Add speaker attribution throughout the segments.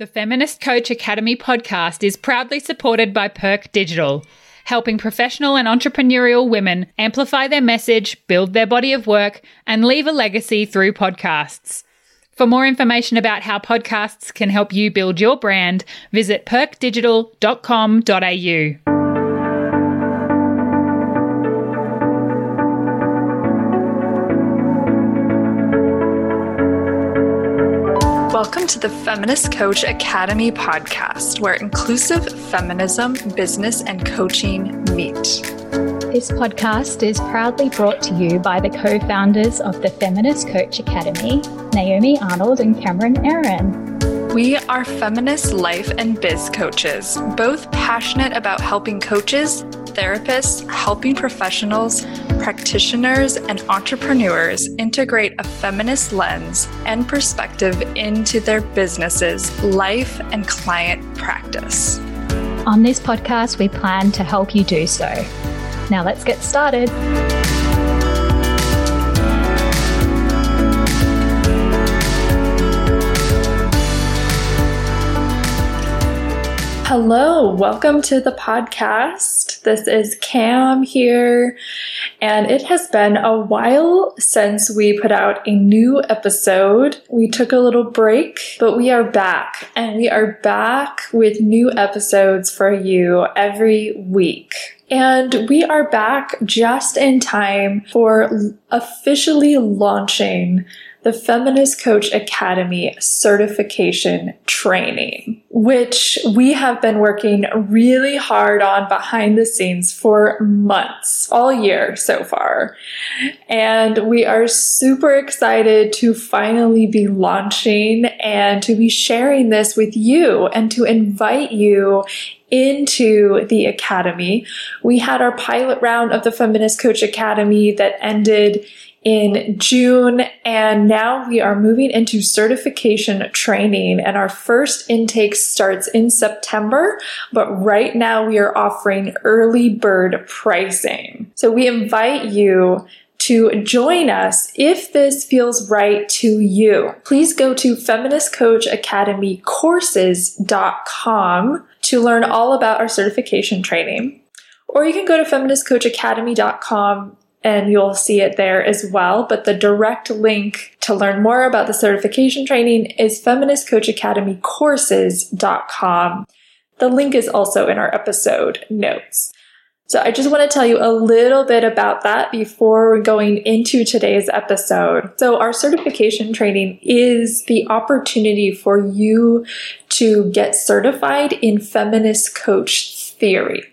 Speaker 1: The Feminist Coach Academy podcast is proudly supported by Perk Digital, helping professional and entrepreneurial women amplify their message, build their body of work, and leave a legacy through podcasts. For more information about how podcasts can help you build your brand, visit perkdigital.com.au.
Speaker 2: to the Feminist Coach Academy podcast, where inclusive feminism, business, and coaching meet.
Speaker 3: This podcast is proudly brought to you by the co founders of the Feminist Coach Academy, Naomi Arnold and Cameron Aaron.
Speaker 2: We are feminist life and biz coaches, both passionate about helping coaches, therapists, helping professionals, practitioners, and entrepreneurs integrate a feminist lens and perspective into their businesses, life, and client practice.
Speaker 3: On this podcast, we plan to help you do so. Now let's get started.
Speaker 2: Hello, welcome to the podcast. This is Cam here, and it has been a while since we put out a new episode. We took a little break, but we are back, and we are back with new episodes for you every week. And we are back just in time for officially launching the Feminist Coach Academy certification training, which we have been working really hard on behind the scenes for months, all year so far. And we are super excited to finally be launching and to be sharing this with you and to invite you into the academy. We had our pilot round of the Feminist Coach Academy that ended in June, and now we are moving into certification training. And our first intake starts in September, but right now we are offering early bird pricing. So we invite you to join us if this feels right to you. Please go to feministcoachacademycourses.com to learn all about our certification training. Or you can go to feministcoachacademy.com and you'll see it there as well. But the direct link to learn more about the certification training is feministcoachacademycourses.com. The link is also in our episode notes. So I just want to tell you a little bit about that before we're going into today's episode. So our certification training is the opportunity for you to get certified in feminist coach theory.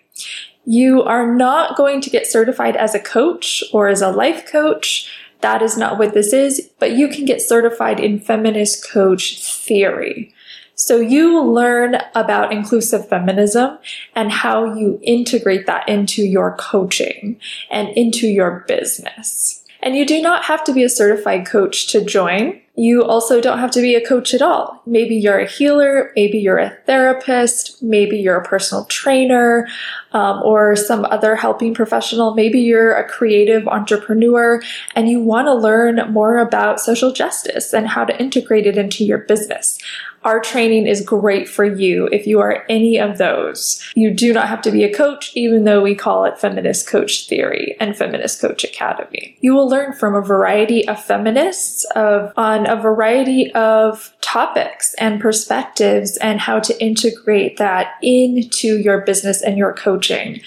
Speaker 2: You are not going to get certified as a coach or as a life coach. That is not what this is, but you can get certified in feminist coach theory. So you learn about inclusive feminism and how you integrate that into your coaching and into your business. And you do not have to be a certified coach to join. You also don't have to be a coach at all. Maybe you're a healer, maybe you're a therapist, maybe you're a personal trainer, um, or some other helping professional. Maybe you're a creative entrepreneur and you want to learn more about social justice and how to integrate it into your business. Our training is great for you if you are any of those. You do not have to be a coach, even though we call it Feminist Coach Theory and Feminist Coach Academy. You will learn from a variety of feminists of, on a variety of topics and perspectives and how to integrate that into your business and your coaching.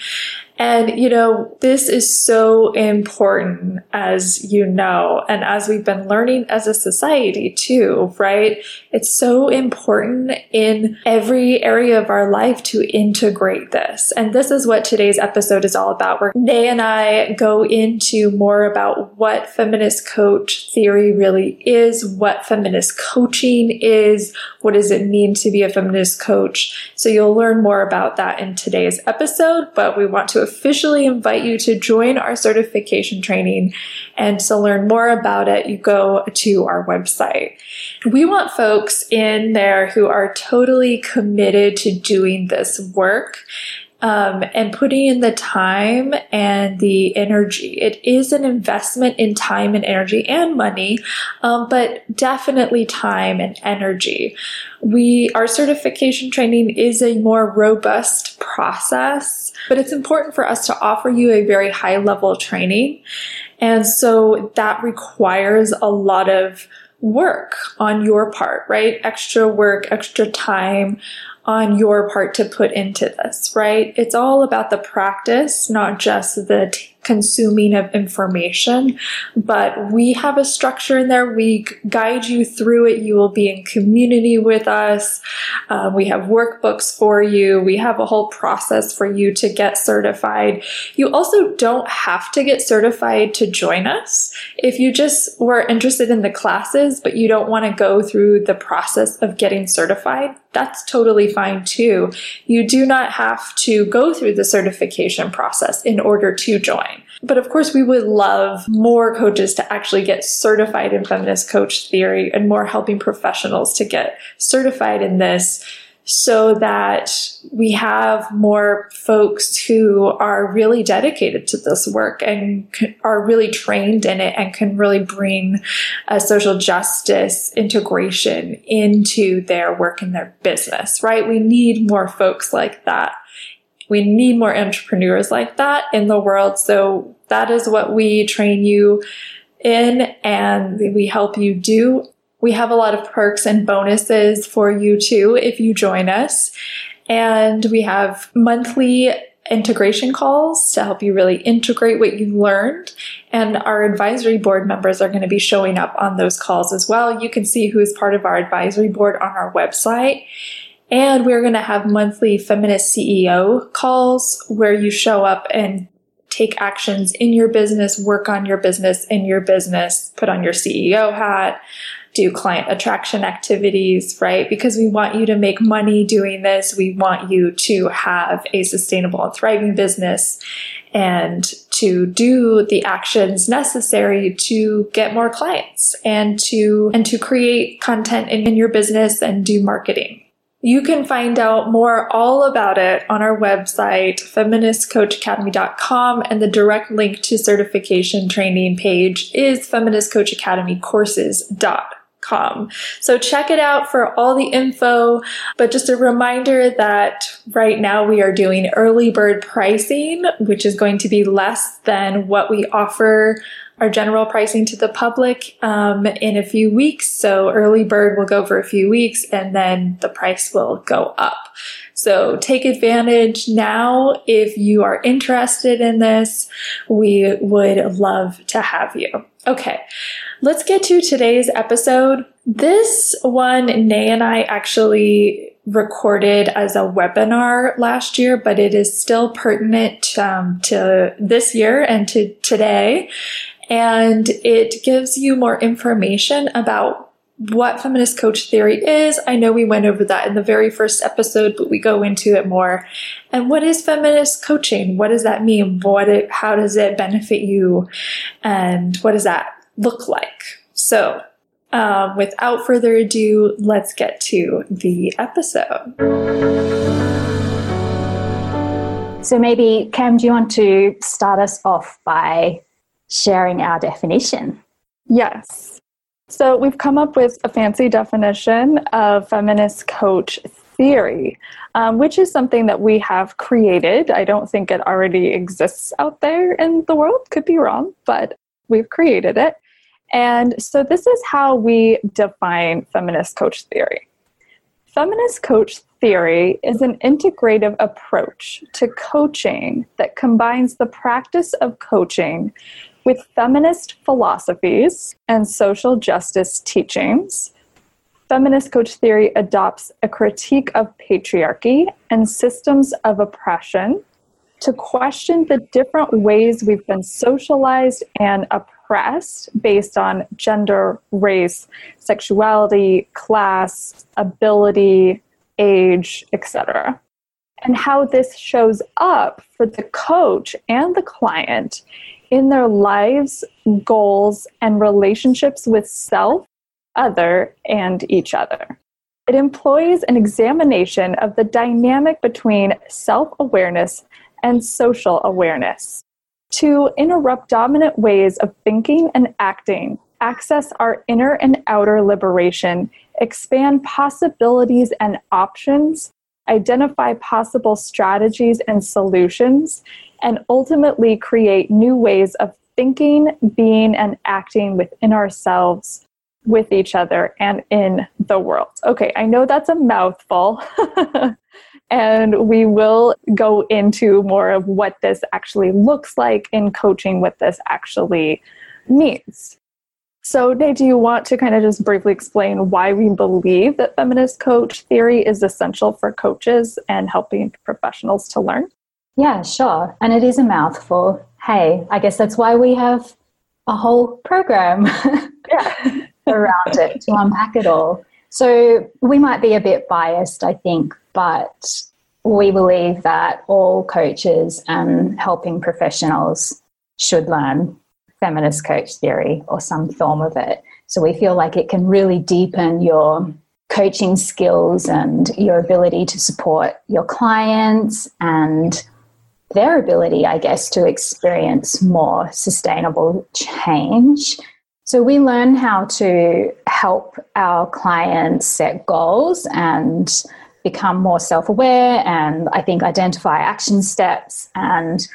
Speaker 2: And, you know, this is so important, as you know, and as we've been learning as a society too, right? It's so important in every area of our life to integrate this. And this is what today's episode is all about. Where Nay and I go into more about what feminist coach theory really is, what feminist coaching is, what does it mean to be a feminist coach. So you'll learn more about that in today's episode, but we want to officially invite you to join our certification training. And to learn more about it, you go to our website. We want folks in there who are totally committed to doing this work um, and putting in the time and the energy. It is an investment in time and energy and money, um, but definitely time and energy. We, our certification training is a more robust process, but it's important for us to offer you a very high level training. And so that requires a lot of work on your part, right? Extra work, extra time, on your part to put into this, right? It's all about the practice, not just the consuming of information, but we have a structure in there. We guide you through it. You will be in community with us. Uh, we have workbooks for you. We have a whole process for you to get certified. You also don't have to get certified to join us. If you just were interested in the classes, but you don't want to go through the process of getting certified, that's totally fine too. You do not have to go through the certification process in order to join. But of course, we would love more coaches to actually get certified in feminist coach theory and more helping professionals to get certified in this so that we have more folks who are really dedicated to this work and are really trained in it and can really bring a social justice integration into their work and their business, right? We need more folks like that. We need more entrepreneurs like that in the world. So that is what we train you in and we help you do. We have a lot of perks and bonuses for you too if you join us. And we have monthly integration calls to help you really integrate what you've learned. And our advisory board members are going to be showing up on those calls as well. You can see who is part of our advisory board on our website. And we're going to have monthly feminist CEO calls where you show up and take actions in your business, work on your business in your business, put on your CEO hat, do client attraction activities, right? Because we want you to make money doing this. We want you to have a sustainable and thriving business and to do the actions necessary to get more clients and to and to create content in, in your business and do marketing. You can find out more all about it on our website, feministcoachacademy.com, and the direct link to certification training page is feministcoachacademycourses.com com. So check it out for all the info. But just a reminder that right now we are doing early bird pricing, which is going to be less than what we offer our general pricing to the public um, in a few weeks. So early bird will go for a few weeks and then the price will go up. So take advantage now if you are interested in this. We would love to have you. Okay. Let's get to today's episode. This one, Nay and I actually recorded as a webinar last year, but it is still pertinent um, to this year and to today. And it gives you more information about what feminist coach theory is. I know we went over that in the very first episode, but we go into it more. And what is feminist coaching? What does that mean? What it, how does it benefit you? And what does that look like? So, um, without further ado, let's get to the episode.
Speaker 3: So, maybe, Cam, do you want to start us off by sharing our definition?
Speaker 4: Yes. So, we've come up with a fancy definition of feminist coach theory, um, which is something that we have created. I don't think it already exists out there in the world, could be wrong, but we've created it. And so, this is how we define feminist coach theory. Feminist coach theory is an integrative approach to coaching that combines the practice of coaching with feminist philosophies and social justice teachings. Feminist coach theory adopts a critique of patriarchy and systems of oppression to question the different ways we've been socialized and oppressed based on gender, race, sexuality, class, ability, age, etc. And how this shows up for the coach and the client in their lives, goals, and relationships with self, other, and each other.
Speaker 2: It employs an examination of the dynamic between self awareness and social awareness to interrupt dominant ways of thinking and acting, access our inner and outer liberation, expand possibilities and options, identify possible strategies and solutions, and ultimately create new ways of thinking, being, and acting within ourselves, with each other, and in the world. Okay, I know that's a mouthful. and we will go into more of what this actually looks like in coaching, what this actually means. So, Nay, do you want to kind of just briefly explain why we believe that feminist coach theory is essential for coaches and helping professionals to learn?
Speaker 3: Yeah, sure. And it is a mouthful. Hey, I guess that's why we have a whole program yeah. around it to unpack it all. So we might be a bit biased, I think, but we believe that all coaches and helping professionals should learn feminist coach theory or some form of it. So we feel like it can really deepen your coaching skills and your ability to support your clients and their ability, I guess, to experience more sustainable change. So we learn how to help our clients set goals and become more self aware and I think identify action steps and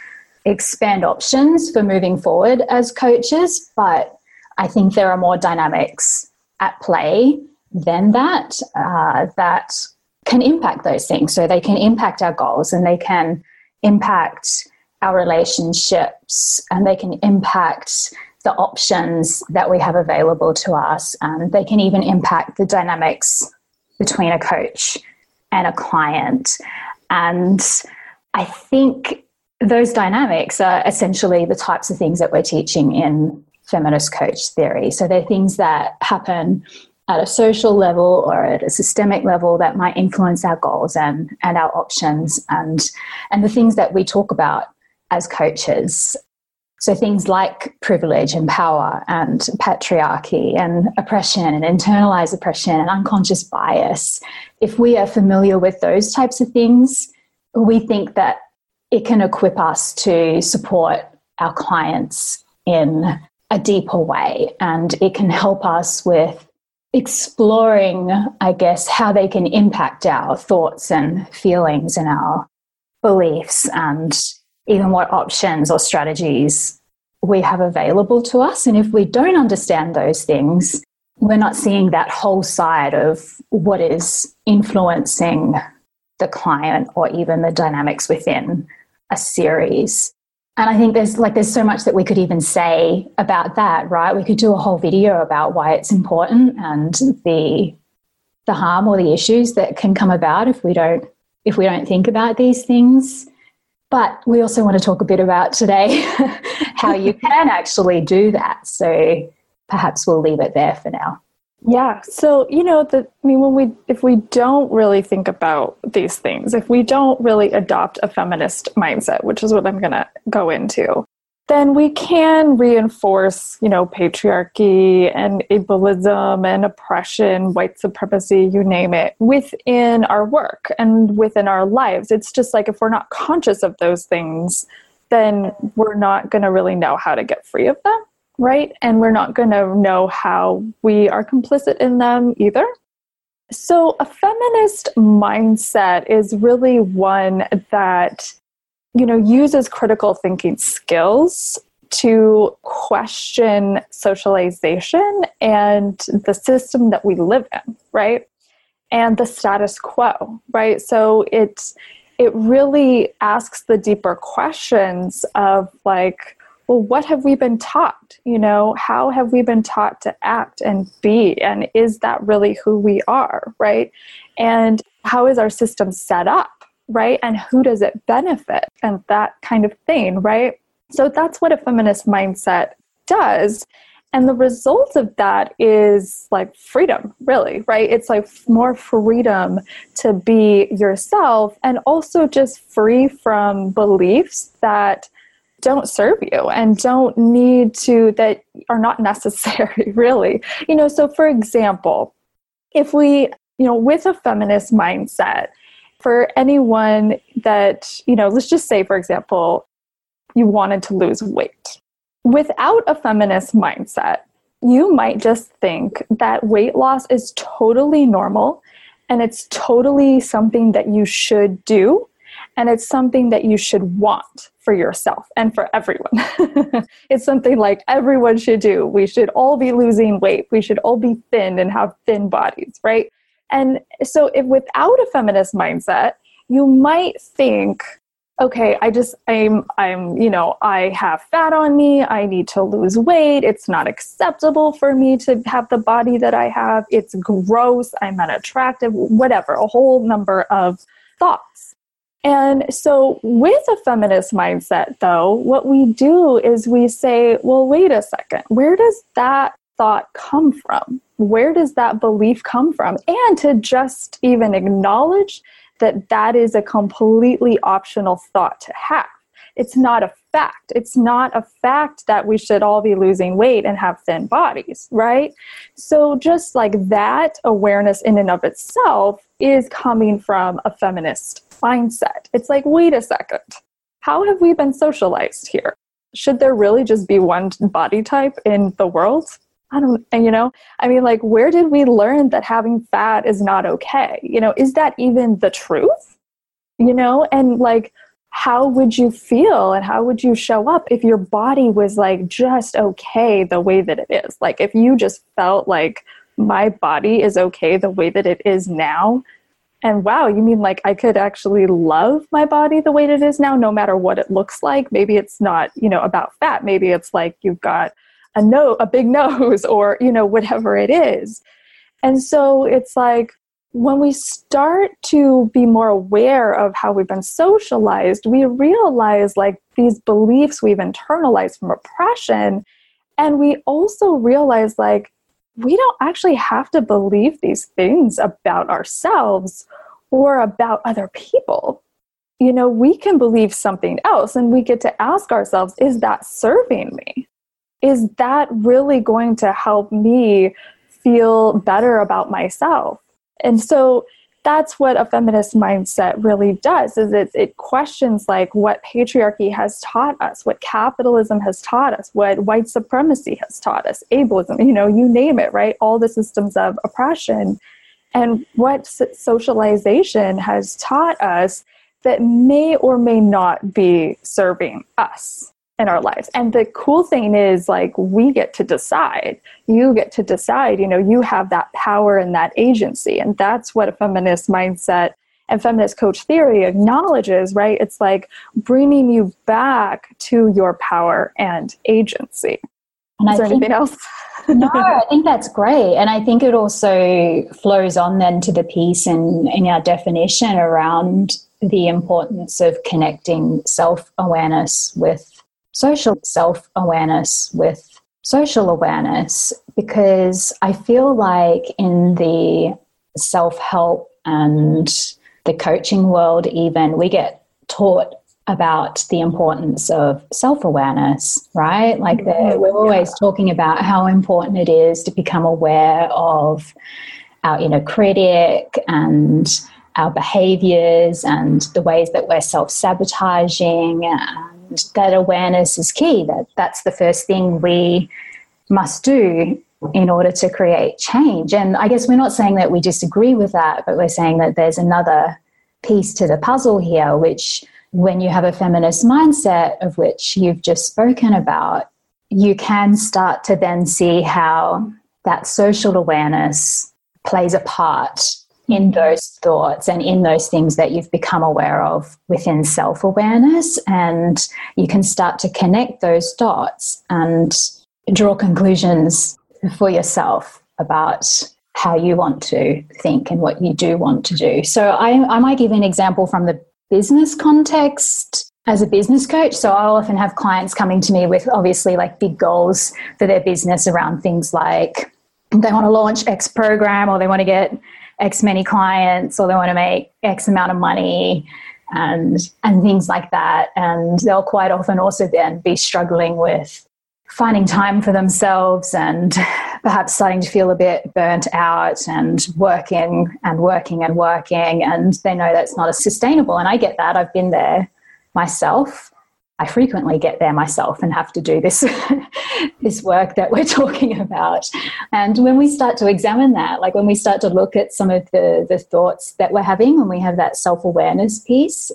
Speaker 3: expand options for moving forward as coaches. But I think there are more dynamics at play than that uh, that can impact those things. So they can impact our goals and they can impact our relationships and they can impact the options that we have available to us. And they can even impact the dynamics between a coach and a client. And I think those dynamics are essentially the types of things that we're teaching in feminist coach theory. So they're things that happen at a social level or at a systemic level that might influence our goals and, and our options and, and the things that we talk about as coaches. So things like privilege and power and patriarchy and oppression and internalized oppression and unconscious bias. If we are familiar with those types of things, we think that it can equip us to support our clients in a deeper way and it can help us with exploring, I guess, how they can impact our thoughts and feelings and our beliefs and even what options or strategies we have available to us. And if we don't understand those things, we're not seeing that whole side of what is influencing the client or even the dynamics within a series. And I think there's like there's so much that we could even say about that, right? We could do a whole video about why it's important and the the harm or the issues that can come about if we don't if we don't think about these things. But we also want to talk a bit about today how you can actually do that. So perhaps we'll leave it there for now.
Speaker 2: Yeah. So, you know, the I mean when we if we don't really think about these things, if we don't really adopt a feminist mindset, which is what I'm going to go into, then we can reinforce, you know, patriarchy and ableism and oppression, white supremacy, you name it, within our work and within our lives. It's just like if we're not conscious of those things, then we're not going to really know how to get free of them right? And we're not going to know how we are complicit in them either. So, a feminist mindset is really one that, you know, uses critical thinking skills to question socialization and the system that we live in, right? And the status quo, right? So, it's it really asks the deeper questions of like well, what have we been taught? You know, how have we been taught to act and be? And is that really who we are, right? And how is our system set up, right? And who does it benefit? And that kind of thing, right? So that's what a feminist mindset does. And the result of that is like freedom, really, right? It's like more freedom to be yourself and also just free from beliefs that don't serve you and don't need to that are not necessary really you know so for example if we you know, with a feminist mindset, for anyone that, you know, let's just say, for example, you wanted to lose weight. Without a feminist mindset, you might just think that weight loss is totally normal and it's totally something that you should do and it's something that you should want for yourself and for everyone. it's something like everyone should do. We should all be losing weight. We should all be thin and have thin bodies, right? And so if without a feminist mindset, you might think okay i just i'm i'm you know i have fat on me i need to lose weight it's not acceptable for me to have the body that i have it's gross i'm unattractive whatever a whole number of thoughts and so with a feminist mindset though what we do is we say well wait a second where does that thought come from where does that belief come from and to just even acknowledge that that is a completely optional thought to have. It's not a fact. It's not a fact that we should all be losing weight and have thin bodies, right? So, just like that awareness in and of itself is coming from a feminist mindset. It's like, wait a second, how have we been socialized here? Should there really just be one body type in the world? I don't, and you know, I mean, like, where did we learn that having fat is not okay? You know, is that even the truth? You know, and like, how would you feel and how would you show up if your body was like just okay the way that it is? Like, if you just felt like my body is okay the way that it is now, and wow, you mean like I could actually love my body the way it is now, no matter what it looks like? Maybe it's not, you know, about fat. Maybe it's like you've got a no a big nose or you know whatever it is and so it's like when we start to be more aware of how we've been socialized we realize like these beliefs we've internalized from oppression and we also realize like we don't actually have to believe these things about ourselves or about other people you know we can believe something else and we get to ask ourselves is that serving me is that really going to help me feel better about myself? And so that's what a feminist mindset really does is it, it questions like what patriarchy has taught us what capitalism has taught us what white supremacy has taught us ableism you know you name it right? All the systems of oppression. And what socialization has taught us that may or may not be serving us in our lives. And the cool thing is, like, we get to decide. You get to decide, you know, you have that power and that agency. And that's what a feminist mindset and feminist coach theory acknowledges, right? It's like bringing you back to your power and agency. And is I there think, anything else?
Speaker 3: no, I think that's great. And I think it also flows on then to the piece in, in our definition around the importance of connecting self awareness with social self awareness with social awareness because I feel like in the self help and the coaching world, even, we get taught about the importance of self awareness, right? Like mm-hmm. we're always talking about how important it is to become aware of our inner critic and our behaviors and the ways that we're self sabotaging that awareness is key. That that's the first thing we must do in order to create change. And I guess we're not saying that we disagree with that, but we're saying that there's another piece to the puzzle here, which when you have a feminist mindset of which you've just spoken about, you can start to then see how that social awareness plays a part in those thoughts and in those things that you've become aware of within self awareness. And you can start to connect those dots and draw conclusions for yourself about how you want to think and what you do want to do. So, I, I might give an example from the business context as a business coach. So I'll often have clients coming to me with obviously like big goals for their business around things like they want to launch X program or they want to get X many clients or they want to make X amount of money and and things like that. And they'll quite often also then be struggling with finding time for themselves and perhaps starting to feel a bit burnt out and working and working and working and they know that's not as sustainable and i get that i've been there myself i frequently get there myself and have to do this this work that we're talking about. And when we start to examine that like when we start to look at some of the the thoughts that we're having when we have that self-awareness piece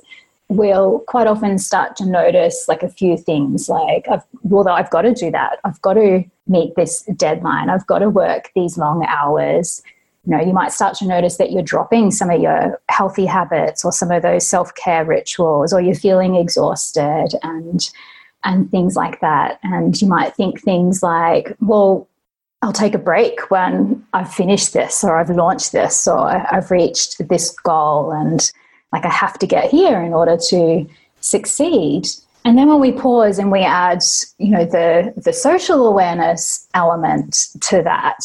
Speaker 3: we'll quite often start to notice like a few things like I've, well i've got to do that. I've got to meet this deadline. I've got to work these long hours you know you might start to notice that you're dropping some of your healthy habits or some of those self-care rituals or you're feeling exhausted and and things like that and you might think things like well I'll take a break when I've finished this or I've launched this or I've reached this goal and like I have to get here in order to succeed. And then when we pause and we add, you know, the the social awareness element to that,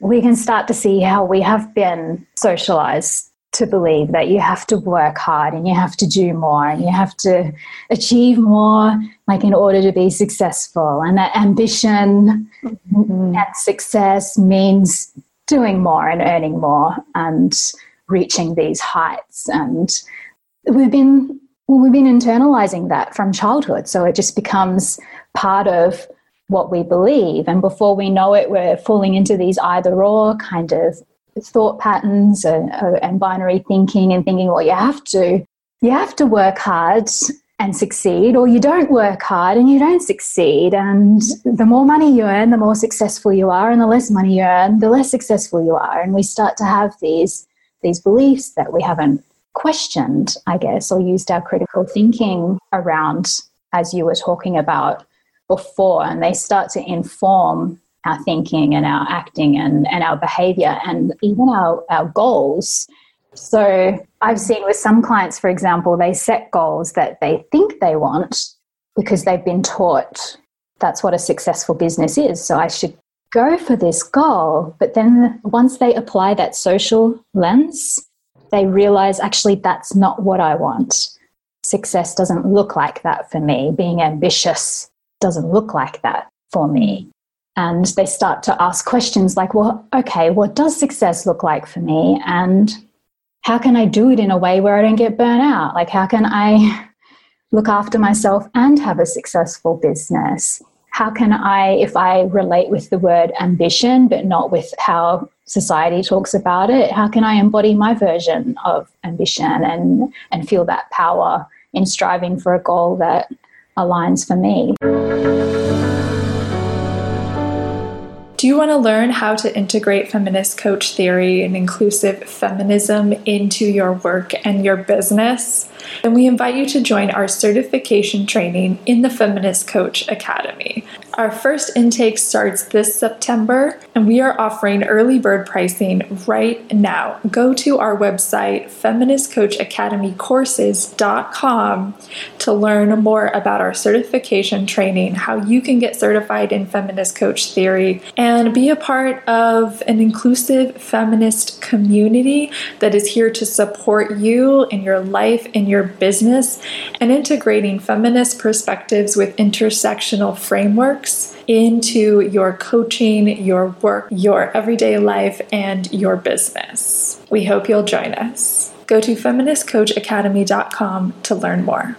Speaker 3: we can start to see how we have been socialized to believe that you have to work hard and you have to do more and you have to achieve more like in order to be successful and that ambition mm-hmm. and success means doing more and earning more and reaching these heights. And we've been well, we've been internalizing that from childhood. So it just becomes part of what we believe. And before we know it, we're falling into these either or kind of thought patterns and, and binary thinking and thinking, well, you have to, you have to work hard and succeed, or you don't work hard and you don't succeed. And the more money you earn, the more successful you are, and the less money you earn, the less successful you are. And we start to have these these beliefs that we haven't questioned, I guess, or used our critical thinking around, as you were talking about before, and they start to inform our thinking and our acting and, and our behavior and even our, our goals. So I've seen with some clients, for example, they set goals that they think they want because they've been taught that's what a successful business is. So I should go for this goal. But then once they apply that social lens, they realize actually that's not what I want. Success doesn't look like that for me. Being ambitious doesn't look like that for me. And they start to ask questions like, well, okay, what does success look like for me? And how can I do it in a way where I don't get burnt out? Like, how can I look after myself and have a successful business? how can I, if I relate with the word ambition, but not with how society talks about it, how can I embody my version of ambition and, and feel that power in striving for a goal that aligns for me?
Speaker 5: Do you want to learn how to integrate feminist coach theory and inclusive feminism into your work and your business? Then we invite you to join our certification training in the Feminist Coach Academy. Our first intake starts this September, and we are offering early bird pricing right now. Go to our website, feministcoachacademycourses.com, to learn more about our certification training, how you can get certified in feminist coach theory, and be a part of an inclusive feminist community that is here to support you in your life, in your business, and integrating feminist perspectives with intersectional frameworks into your coaching, your work, your everyday life, and your business. We hope you'll join us. Go to feministcoachacademy.com to learn more.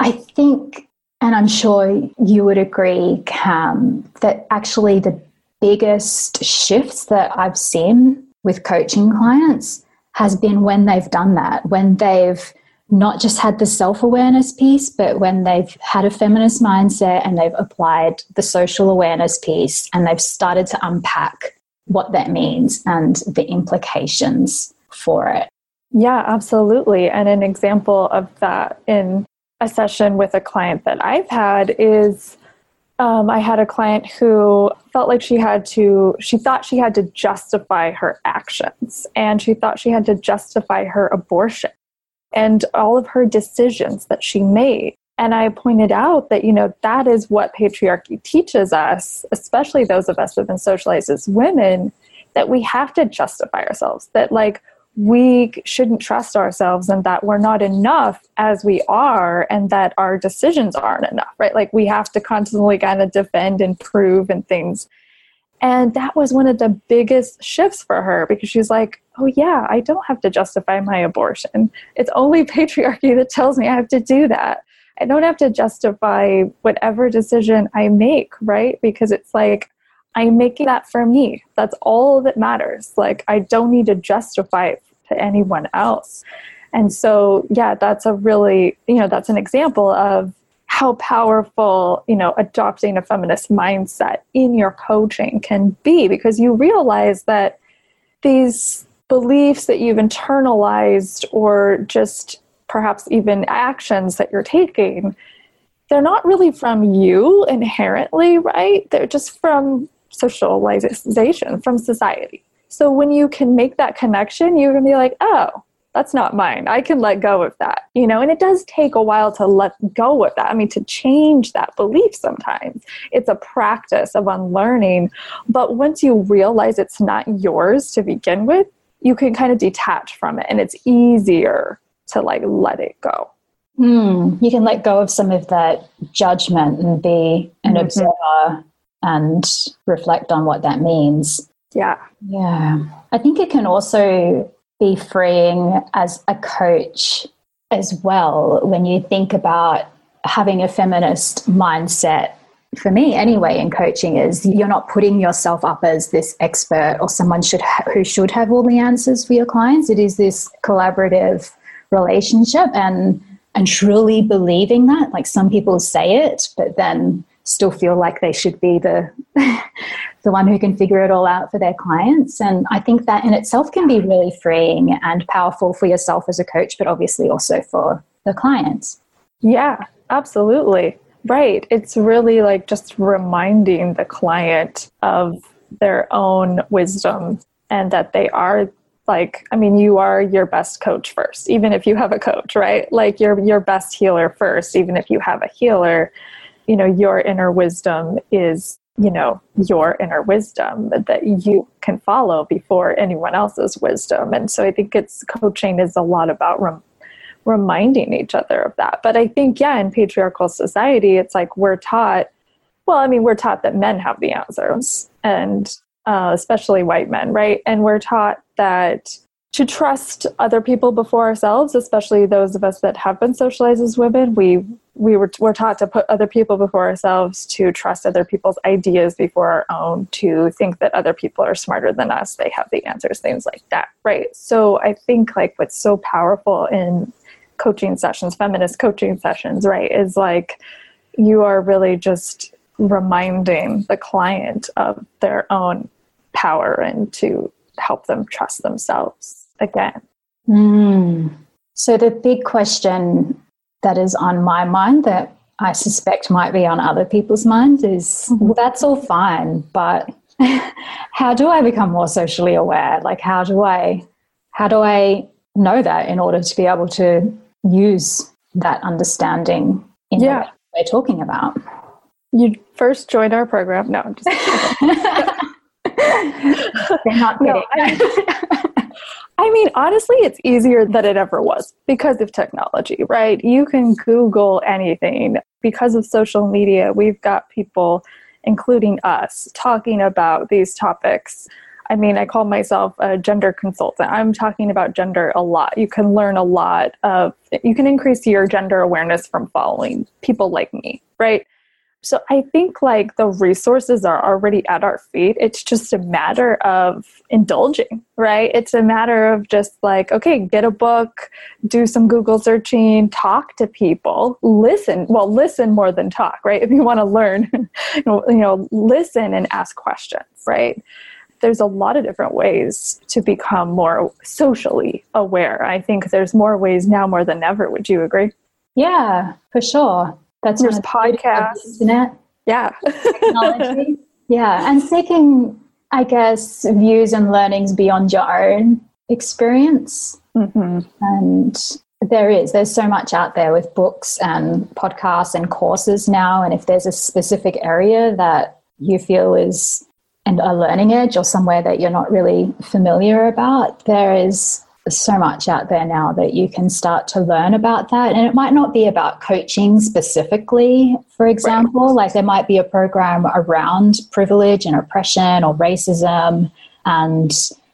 Speaker 3: I think, and I'm sure you would agree, Cam, that actually the biggest shifts that I've seen with coaching clients has been when they've done that, when they've not just had the self awareness piece, but when they've had a feminist mindset and they've applied the social awareness piece and they've started to unpack what that means and the implications for it.
Speaker 2: Yeah, absolutely. And an example of that in a session with a client that I've had is um, I had a client who felt like she had to, she thought she had to justify her actions and she thought she had to justify her abortion and all of her decisions that she made. And I pointed out that, you know, that is what patriarchy teaches us, especially those of us who've been socialized as women, that we have to justify ourselves, that like we shouldn't trust ourselves and that we're not enough as we are and that our decisions aren't enough, right? Like we have to constantly kind of defend and prove and things. And that was one of the biggest shifts for her because she's like, oh, yeah, I don't have to justify my abortion. It's only patriarchy that tells me I have to do that. I don't have to justify whatever decision I make, right? Because it's like, I'm making that for me. That's all that matters. Like, I don't need to justify it to anyone else. And so, yeah, that's a really, you know, that's an example of how powerful, you know, adopting a feminist mindset in your coaching can be because you realize that these beliefs that you've internalized or just perhaps even actions that you're taking, they're not really from you inherently, right? They're just from socialization, from society. So when you can make that connection, you're going to be like, oh, that's not mine. I can let go of that, you know, and it does take a while to let go of that. I mean, to change that belief sometimes. It's a practice of unlearning. But once you realize it's not yours to begin with, you can kind of detach from it and it's easier to like let it go.
Speaker 3: Hmm. You can let go of some of that judgment and be an mm-hmm. observer and reflect on what that means.
Speaker 2: Yeah.
Speaker 3: Yeah. I think it can also be freeing as a coach as well when you think about having a feminist mindset. For me anyway in coaching is you're not putting yourself up as this expert or someone should ha- who should have all the answers for your clients. It is this collaborative relationship and and truly believing that like some people say it but then still feel like they should be the the one who can figure it all out for their clients. And i think that in itself can be really freeing and powerful for yourself as a coach but obviously also for the clients.
Speaker 2: Yeah absolutely. Right. It's really like just reminding the client of their own wisdom and that they are like i mean you are your best coach first even if you have a coach right? Like you're your best healer first even if you have a healer you know your inner wisdom is you know your inner wisdom that you can follow before anyone else's wisdom. And so i think it's coaching is a lot about rem- reminding each other of that. But i think yeah in patriarchal society it's like we're taught well i mean we're taught that men have the answers and uh, especially white men right? And we're taught that to trust other people before ourselves, especially those of us that have been socialized as women. We we were, were taught to put other people before ourselves, to trust other people's ideas before our own, to think that other people are smarter than us, they have the answers, things like that, right? So I think like what's so powerful in coaching sessions, feminist coaching sessions, right, is like you are really just reminding the client of their own power and to help them trust themselves again.
Speaker 3: Mm. So, the big question that is on my mind that I suspect might be on other people's minds is mm-hmm. well, that's all fine, but how do I become more socially aware? Like, how do I, how do I know that in order to be able to use that understanding in yeah. we're talking about?
Speaker 2: You first join our program. No, I'm just
Speaker 3: They're not kidding. No,
Speaker 2: I mean, honestly, it's easier than it ever was because of technology, right? You can Google anything. Because of social media, we've got people, including us, talking about these topics. I mean, I call myself a gender consultant. I'm talking about gender a lot. You can learn a lot of, you can increase your gender awareness from following people like me, right? So I think like the resources are already at our feet. It's just a matter of indulging, right? It's a matter of just like, okay, get a book, do some Google searching, talk to people, listen. Well, listen more than talk, right? If you want to learn, you know, listen and ask questions, right? There's a lot of different ways to become more socially aware. I think there's more ways now more than ever. Would you agree?
Speaker 3: Yeah, for sure.
Speaker 2: That's there's podcasts,
Speaker 3: internet,
Speaker 2: yeah,
Speaker 3: technology, yeah, and seeking, I guess, views and learnings beyond your own experience. Mm-hmm. And there is there's so much out there with books and podcasts and courses now. And if there's a specific area that you feel is and a learning edge or somewhere that you're not really familiar about, there is so much out there now that you can start to learn about that. And it might not be about coaching specifically, for example, right. like there might be a program around privilege and oppression or racism. And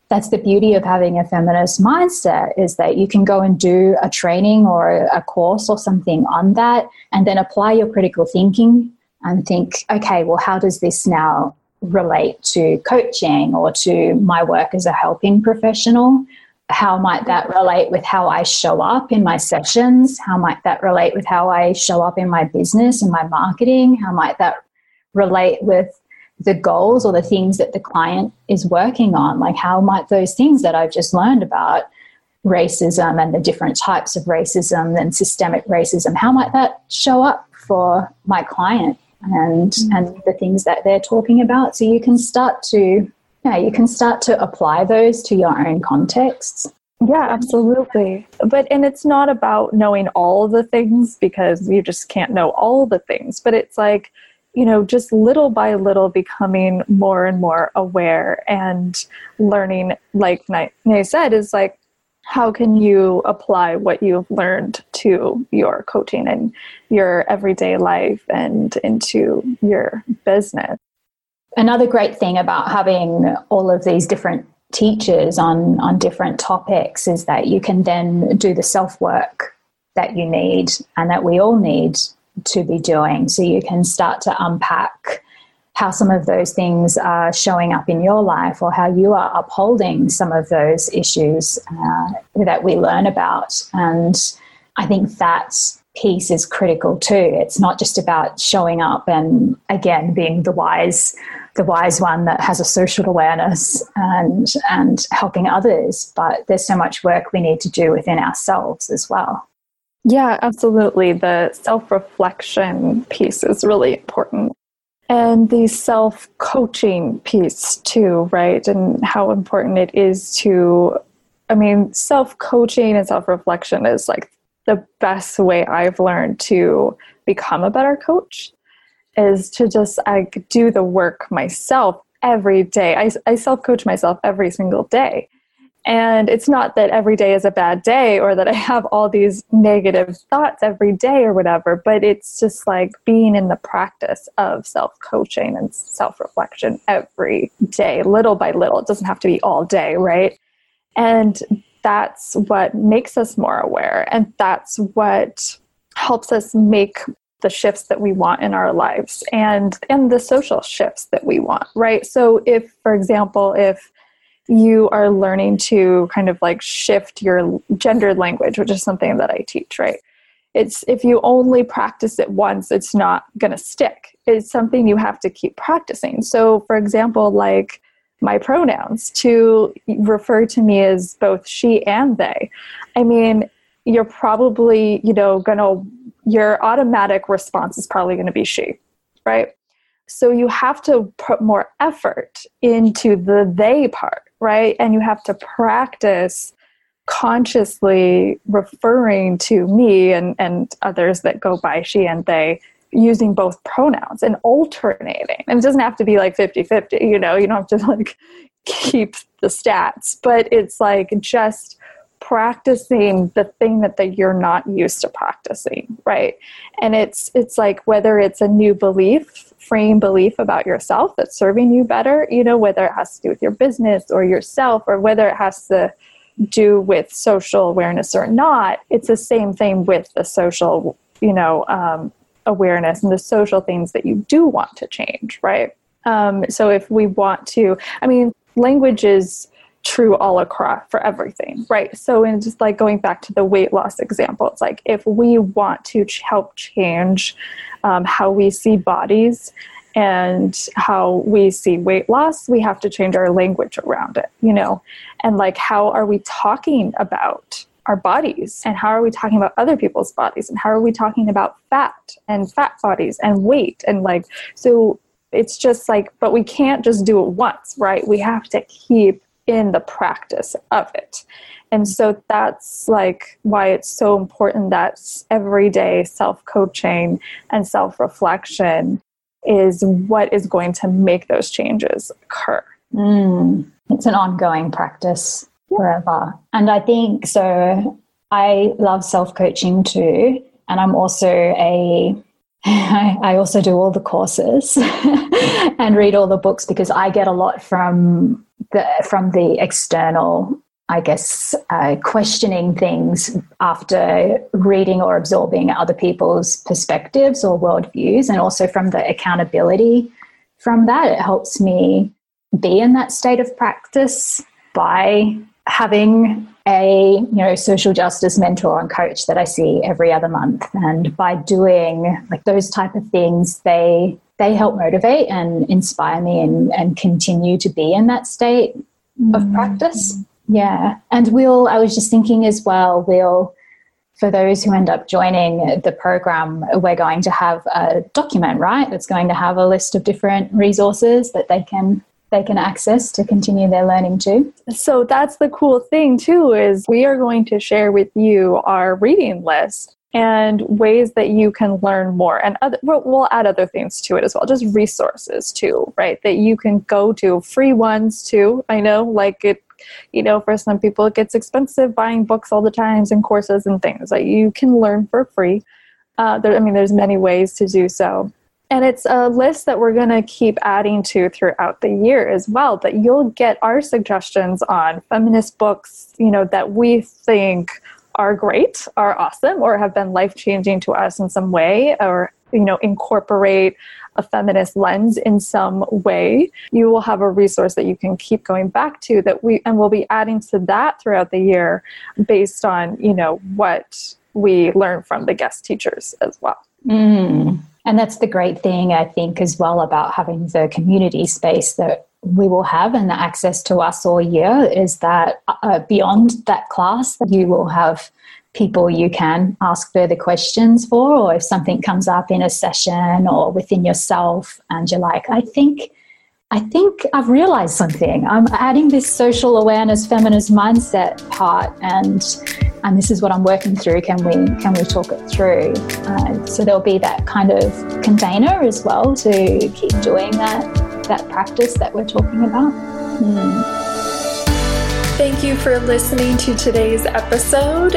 Speaker 3: that's the beauty of having a feminist mindset is that you can go and do a training or a course or something on that and then apply your critical thinking and think, okay, well, how does this now relate to coaching or to my work as a helping professional? How might that relate with how I show up in my sessions? How might that relate with how I show up in my business and my marketing? How might that relate with the goals or the things that the client is working on? Like, how might those things that I've just learned about racism and the different types of racism and systemic racism, how might that show up for my client and, mm-hmm. and the things that they're talking about? So you can start to yeah, you can start to apply those to your own contexts.
Speaker 2: Yeah, absolutely. But and it's not about knowing all the things because you just can't know all the things, but it's like you know, just little by little becoming more and more aware and learning, like Nay said, is like, how can you apply what you've learned to your coaching and your everyday life and into your business?
Speaker 3: Another great thing about having all of these different teachers on on different topics is that you can then do the self work that you need and that we all need to be doing. So you can start to unpack how some of those things are showing up in your life or how you are upholding some of those issues uh, that we learn about. And i think that piece is critical too. It's not just about showing up and again being the wise the wise one that has a social awareness and and helping others but there's so much work we need to do within ourselves as well.
Speaker 2: Yeah absolutely. The self-reflection piece is really important. And the self-coaching piece too right? And how important it is to i mean self-coaching and self-reflection is like the best way i've learned to become a better coach is to just like do the work myself every day. I, I self coach myself every single day. And it's not that every day is a bad day or that I have all these negative thoughts every day or whatever, but it's just like being in the practice of self coaching and self reflection every day, little by little. It doesn't have to be all day, right? And that's what makes us more aware. And that's what helps us make the shifts that we want in our lives and and the social shifts that we want right? So if for example if you are learning to kind of like shift your gendered language which is something that i teach right? It's if you only practice it once it's not going to stick. It's something you have to keep practicing. So for example like my pronouns to refer to me as both she and they i mean you're probably you know to your automatic response is probably to be she, right? So you have to put more effort into the they part, right? And you have to practice consciously referring to me and, and others that go by she and they using both pronouns and alternating. And it doesn't have to be like 50 50, you know, you don't have to like keep the stats, but it's like just practicing the thing that, that you're not used to practicing right and it's it's like whether it's a new belief frame belief about yourself that's serving you better you know whether it has to do with your business or yourself or whether it has to do with social awareness or not it's the same thing with the social you know um, awareness and the social things that you do want to change right um, so if we want to i mean language is true all across for everything, right? So, in just like going back to the weight loss example, it's like if we want to ch- help change um, how we see bodies and how we see weight loss, we have to change our language around it, you know? And like, how are we talking about our bodies and how are we talking about other people's bodies and how are we talking about fat and fat bodies and weight and like, so it's just like, but we can't just do it once, right? We have to keep in the practice of it. And so that's like why it's so important that everyday self coaching and self reflection is what is going to make those changes occur.
Speaker 3: Mm, it's an ongoing practice. Forever. And I think so. I love self coaching too. And I'm also a I also do all the courses and read all the books because I get a lot from the from the external, I guess, uh, questioning things after reading or absorbing other people's perspectives or worldviews, and also from the accountability from that. It helps me be in that state of practice by having a you know social justice mentor and coach that I see every other month and by doing like those type of things they they help motivate and inspire me and, and continue to be in that state mm-hmm. of practice yeah and we'll I was just thinking as well we'll for those who end up joining the program, we're going to have a document, right? That's going to have a list of different resources that they can they can access to continue their learning too.
Speaker 2: So that's the cool thing too is we are going to share with you our reading list and ways that you can learn more and other, we'll add other things to it as well just resources too right? That you can go to free ones too. I know like it you know for some people it gets expensive buying books all the times and courses and things that you can learn for free. Uh, there, i mean there's many ways to do so and it's a list that we're going to keep adding to throughout the year as well. But you'll get our suggestions on feminist books, you know, that we think are great, are awesome, or have been life changing to us in some way, or, you know, incorporate a feminist lens in some way. You will have a resource that you can keep going back to that we, and we'll be adding to that throughout the year based on, you know, what we learn from the guest teachers as well.
Speaker 3: Mm. And that's the great thing, I think, as well about having the community space that we will have and the access to us all year is that uh, beyond that class, you will have people you can ask further questions for, or if something comes up in a session or within yourself and you're like, I think I think I've realized something. I'm adding this social awareness feminist mindset part, and and this is what I'm working through. Can we can we talk it through? Uh, so there'll be that kind of container as well to keep doing that that practice that we're talking about. Hmm.
Speaker 5: Thank you for listening to today's episode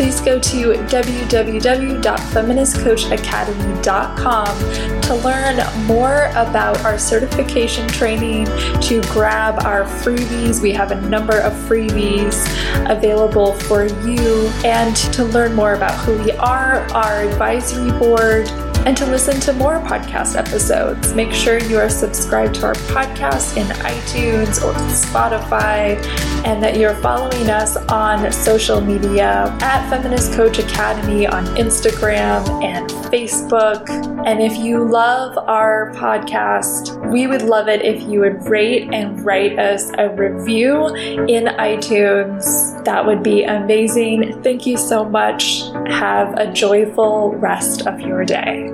Speaker 5: please go to www.feministcoachacademy.com to learn more about our certification training, to grab our freebies. We have a number of freebies available for you, and to learn more about who we are, our advisory board and to listen to more podcast episodes. Make sure you are subscribed to our podcast in iTunes or Spotify and that you're following us on social media at Feminist Coach Academy on Instagram and Facebook. And if you love our podcast, we would love it if you would rate and write us a review in iTunes. That would be amazing. Thank you so much. Have a joyful rest of your day.